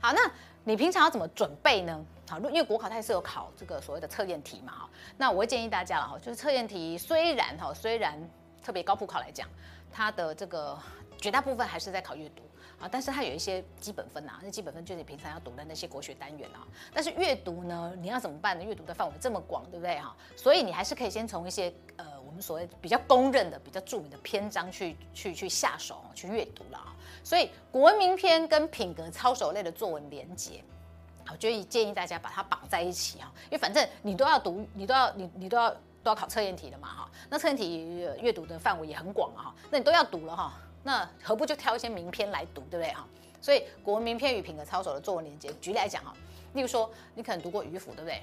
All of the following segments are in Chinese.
好，那你平常要怎么准备呢？好，因为国考它也是有考这个所谓的测验题嘛，哈，那我会建议大家了哈，就是测验题虽然哈，虽然特别高普考来讲，它的这个绝大部分还是在考阅读啊，但是它有一些基本分呐，那基本分就是你平常要读的那些国学单元啊，但是阅读呢，你要怎么办呢？阅读的范围这么广，对不对哈？所以你还是可以先从一些呃，我们所谓比较公认的、比较著名的篇章去去去下手去阅读了啊。所以国文名篇跟品格操守类的作文连结。我觉得建议大家把它绑在一起哈，因为反正你都要读，你都要你你都要都要考测验题的嘛哈，那测验题阅读的范围也很广哈，那你都要读了哈，那何不就挑一些名篇来读，对不对哈？所以国文名篇与品格操守的作文连结，举例来讲哈，例如说你可能读过渔父，对不对？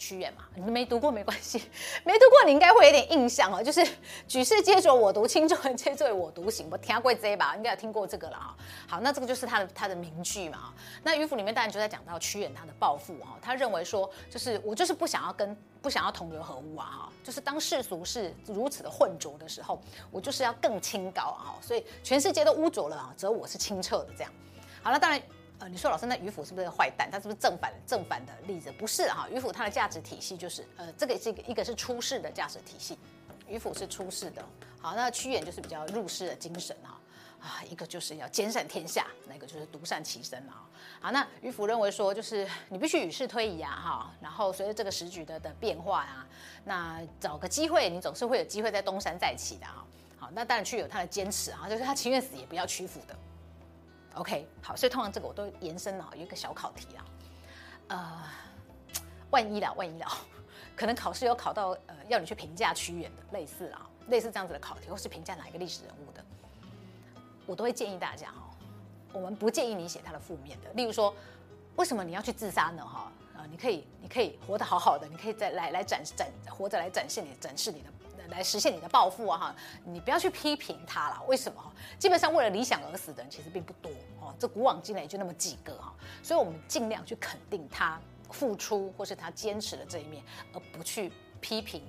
屈原嘛，你没读过没关系，没读过你应该会有点印象哦，就是举世皆浊我独清，众人皆醉我独醒。我听过这吧，应该有听过这个了哈。好，那这个就是他的他的名句嘛。那渔父里面当然就在讲到屈原他的抱负哈，他认为说就是我就是不想要跟不想要同流合污啊，就是当世俗是如此的混浊的时候，我就是要更清高啊，所以全世界都污浊了啊，只有我是清澈的这样。好了，当然。呃，你说老师，那渔父是不是个坏蛋？他是不是正反正反的例子？不是哈，渔父他的价值体系就是，呃，这个是一个一个是出世的价值体系，渔父是出世的。好，那屈原就是比较入世的精神哈，啊，一个就是要兼善天下，那个就是独善其身啊。好，那渔父认为说，就是你必须与世推移啊，哈，然后随着这个时局的的变化啊，那找个机会，你总是会有机会在东山再起的啊。好，那当然屈有他的坚持啊，就是他情愿死也不要屈服的。OK，好，所以通常这个我都延伸了，有一个小考题啊，呃，万一了，万一了，可能考试有考到呃，要你去评价屈原的，类似啊，类似这样子的考题，或是评价哪一个历史人物的，我都会建议大家哈，我们不建议你写他的负面的，例如说，为什么你要去自杀呢？哈，啊，你可以，你可以活得好好的，你可以再来来展展活着来展现你展示你的。来实现你的抱负啊哈！你不要去批评他了，为什么？基本上为了理想而死的人其实并不多哦，这古往今来就那么几个哈，所以我们尽量去肯定他付出或是他坚持的这一面，而不去批评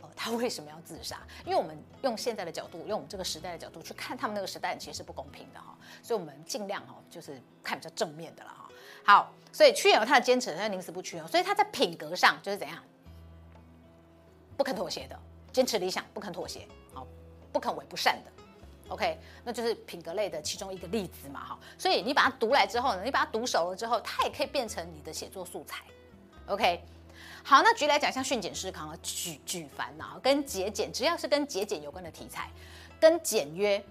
呃他为什么要自杀。因为我们用现在的角度，用我们这个时代的角度去看他们那个时代其实是不公平的哈，所以我们尽量哈就是看比较正面的了哈。好，所以屈原有他的坚持，他宁死不屈哦，所以他在品格上就是怎样，不肯妥协的。坚持理想，不肯妥协，好，不肯为不善的，OK，那就是品格类的其中一个例子嘛，哈，所以你把它读来之后呢，你把它读熟了之后，它也可以变成你的写作素材，OK，好，那举例来讲，像训俭思康啊，举举凡啊，跟节俭，只要是跟节俭有关的题材，跟简约，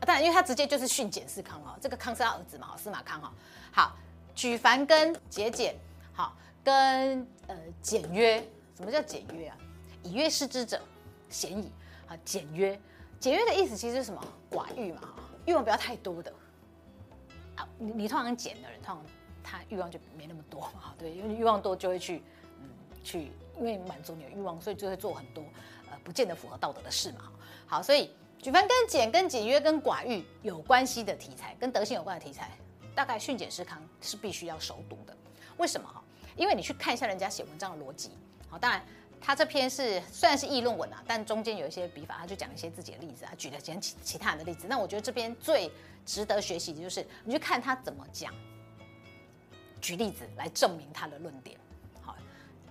当然，因为它直接就是训俭思康啊，这个康是他儿子嘛，司马康哈，好，举凡跟节俭，好，跟呃简约，什么叫简约啊？以约失之者。嫌疑啊，简约，简约的意思其实是什么？寡欲嘛，欲望不要太多的啊。你通常简的人，通常他欲望就没那么多嘛，对，因为欲望多就会去嗯去，因为满足你的欲望，所以就会做很多呃不见得符合道德的事嘛。好，所以举凡跟简、跟简约、跟寡欲有关系的题材，跟德性有关的题材，大概训俭思康是必须要熟读的。为什么哈？因为你去看一下人家写文章的逻辑，好，当然。他这篇是虽然是议论文啊，但中间有一些笔法，他就讲一些自己的例子啊，举了几其其他人的例子。那我觉得这边最值得学习的就是你去看他怎么讲，举例子来证明他的论点。好，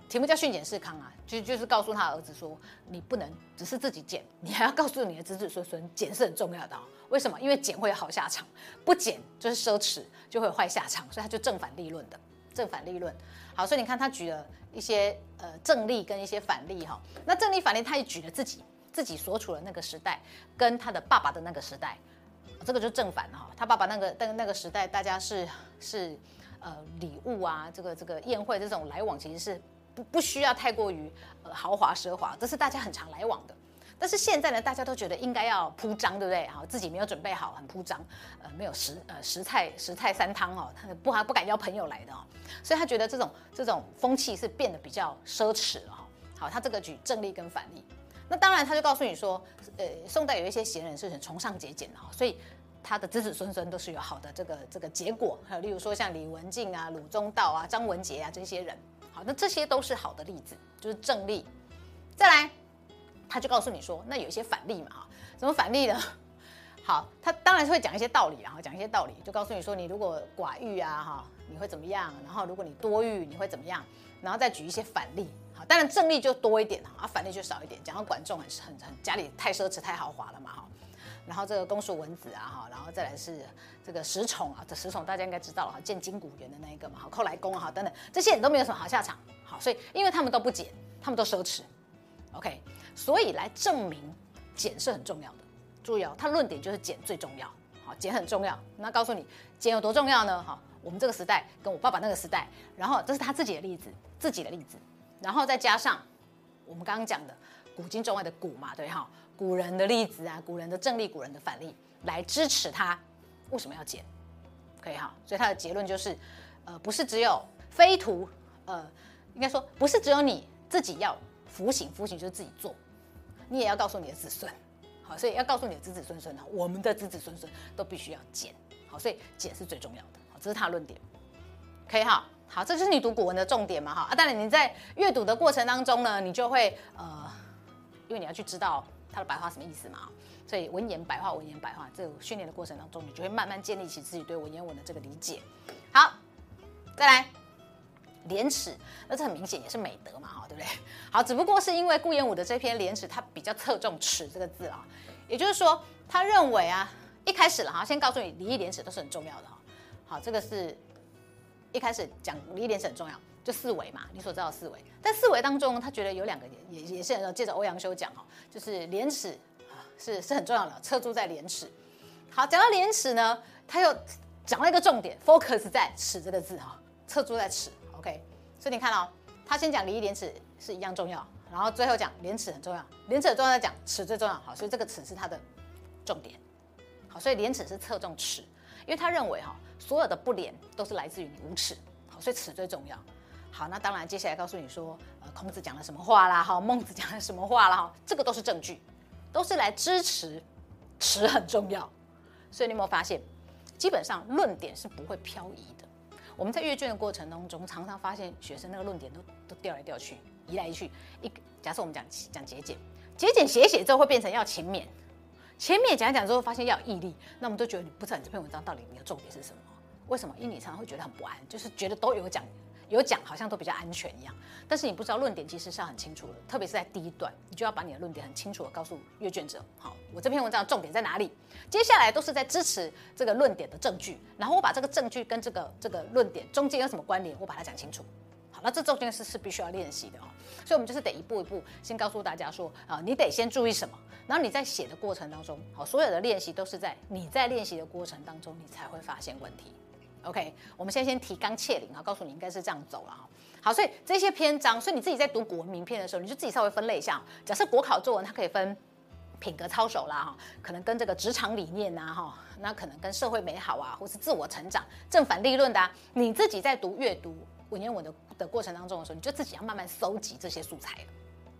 题目叫训俭思康啊，就就是告诉他儿子说，你不能只是自己俭，你还要告诉你的子子孙孙，俭是很重要的。为什么？因为俭会有好下场，不俭就是奢侈，就会有坏下场，所以他就正反立论的。正反立论，好，所以你看他举了一些呃正例跟一些反例哈。那正例反例，他也举了自己自己所处的那个时代，跟他的爸爸的那个时代，这个就正反哈。他爸爸那个那个那个时代，大家是是呃礼物啊，这个这个宴会这种来往，其实是不不需要太过于呃豪华奢华，这是大家很常来往的。但是现在呢，大家都觉得应该要铺张，对不对？好，自己没有准备好，很铺张，呃，没有十呃十菜十菜三汤哦，他不还不敢邀朋友来的哦，所以他觉得这种这种风气是变得比较奢侈了。好，他这个举正例跟反例，那当然他就告诉你说，呃，宋代有一些贤人是很崇尚节俭的哈，所以他的子子孙孙都是有好的这个这个结果。还有例如说像李文静啊、鲁宗道啊、张文杰啊这些人，好，那这些都是好的例子，就是正例。再来。他就告诉你说，那有一些反例嘛，哈，什么反例呢？好，他当然是会讲一些道理，然后讲一些道理，就告诉你说，你如果寡欲啊，哈，你会怎么样？然后如果你多欲，你会怎么样？然后再举一些反例，好，当然正例就多一点哈，啊，反例就少一点。讲到管仲很很很家里太奢侈太豪华了嘛，哈。然后这个公叔文子啊，哈，然后再来是这个石崇啊，这石崇大家应该知道了哈，建金谷园的那一个嘛，好，寇来公啊，哈，等等，这些人都没有什么好下场，好，所以因为他们都不俭，他们都奢侈，OK，所以来证明俭是很重要的。注意哦，他论点就是俭最重要，好，俭很重要。那告诉你俭有多重要呢？哈，我们这个时代跟我爸爸那个时代，然后这是他自己的例子，自己的例子，然后再加上我们刚刚讲的古今中外的古嘛，对哈，古人的例子啊，古人的正例，古人的反例来支持他为什么要俭，可以哈。所以他的结论就是，呃，不是只有非徒，呃，应该说不是只有你自己要服行，服行就是自己做，你也要告诉你的子孙。好，所以要告诉你的子子孙孙哈，我们的子子孙孙都必须要俭。好，所以俭是最重要的。好，这是他的论点。可以哈，好，这就是你读古文的重点嘛哈。啊，当然你在阅读的过程当中呢，你就会呃，因为你要去知道它的白话什么意思嘛。所以文言白话，文言白话，这个训练的过程当中，你就会慢慢建立起自己对文言文的这个理解。好，再来。廉耻，那这很明显也是美德嘛，哈，对不对？好，只不过是因为顾炎武的这篇廉耻，他比较侧重“耻”这个字啊，也就是说，他认为啊，一开始了哈，先告诉你礼义廉耻都是很重要的哈。好，这个是一开始讲礼义廉耻很重要，就四维嘛，你所知道四维。但四维当中，他觉得有两个也也是借着欧阳修讲哈，就是廉耻啊是是很重要的，侧重在廉耻。好，讲到廉耻呢，他又讲了一个重点，focus 在“耻”这个字哈，侧重在“耻”。OK，所以你看哦，他先讲礼义廉耻是一样重要，然后最后讲廉耻很重要，廉耻很重要再讲耻最重要。好，所以这个耻是他的重点。好，所以廉耻是侧重耻，因为他认为哈，所有的不廉都是来自于你无耻。好，所以耻最重要。好，那当然接下来告诉你说，呃，孔子讲了什么话啦？哈，孟子讲了什么话啦？哈，这个都是证据，都是来支持耻很重要。所以你有没有发现，基本上论点是不会漂移的。我们在阅卷的过程当中，常常发现学生那个论点都都调来调去，移来移去。一假设我们讲讲节俭，节俭写写之后会变成要勤勉，勤勉讲讲之后发现要有毅力，那我们都觉得你不知道你这篇文章到底你的重点是什么？为什么？因为你常常会觉得很不安，就是觉得都有讲。有讲好像都比较安全一样，但是你不知道论点其实是要很清楚的，特别是在第一段，你就要把你的论点很清楚的告诉阅卷者。好，我这篇文章的重点在哪里？接下来都是在支持这个论点的证据，然后我把这个证据跟这个这个论点中间有什么关联，我把它讲清楚。好，那这中间是是必须要练习的哦，所以我们就是得一步一步先告诉大家说啊，你得先注意什么，然后你在写的过程当中，好，所有的练习都是在你在练习的过程当中，你才会发现问题。OK，我们先先提纲挈领啊，告诉你应该是这样走了哈。好，所以这些篇章，所以你自己在读古文名篇的时候，你就自己稍微分类一下。假设国考作文，它可以分品格操守啦哈，可能跟这个职场理念呐哈，那可能跟社会美好啊，或是自我成长、正反立论的啊。你自己在读阅读文言文的的过程当中的时候，你就自己要慢慢搜集这些素材。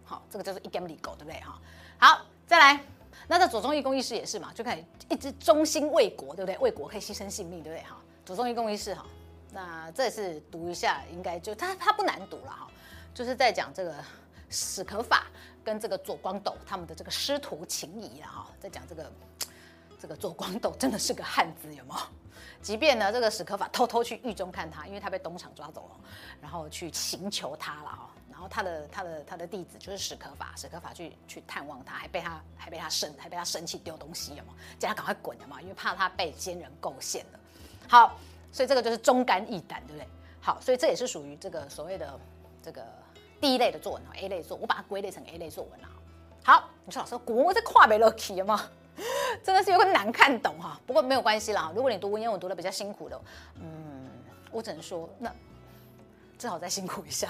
好，这个就是一 game 里狗，对不对哈？好，再来，那这左宗义公义士也是嘛，就可以一直忠心为国，对不对？为国可以牺牲性命，对不对哈？祖宗一公义士哈，那这次读一下，应该就他他不难读了哈，就是在讲这个史可法跟这个左光斗他们的这个师徒情谊了哈，在讲这个这个左光斗真的是个汉子有没有？即便呢这个史可法偷偷去狱中看他，因为他被东厂抓走了，然后去请求他了哈，然后他的他的他的弟子就是史可法，史可法去去探望他，还被他还被他生还被他生气丢东西有没有？叫他赶快滚的嘛，因为怕他被奸人构陷了。好，所以这个就是忠肝义胆，对不对？好，所以这也是属于这个所谓的这个第一类的作文，A 类作，我把它归类成 A 类作文了。好，你说老师，古文我在跨北了题吗？真的是有点难看懂哈。不过没有关系啦，如果你读文言文读得比较辛苦的，嗯，我只能说那只好再辛苦一下，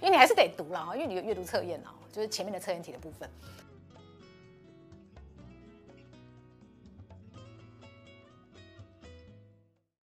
因为你还是得读了哈，因为你有阅读测验啊，就是前面的测验题的部分。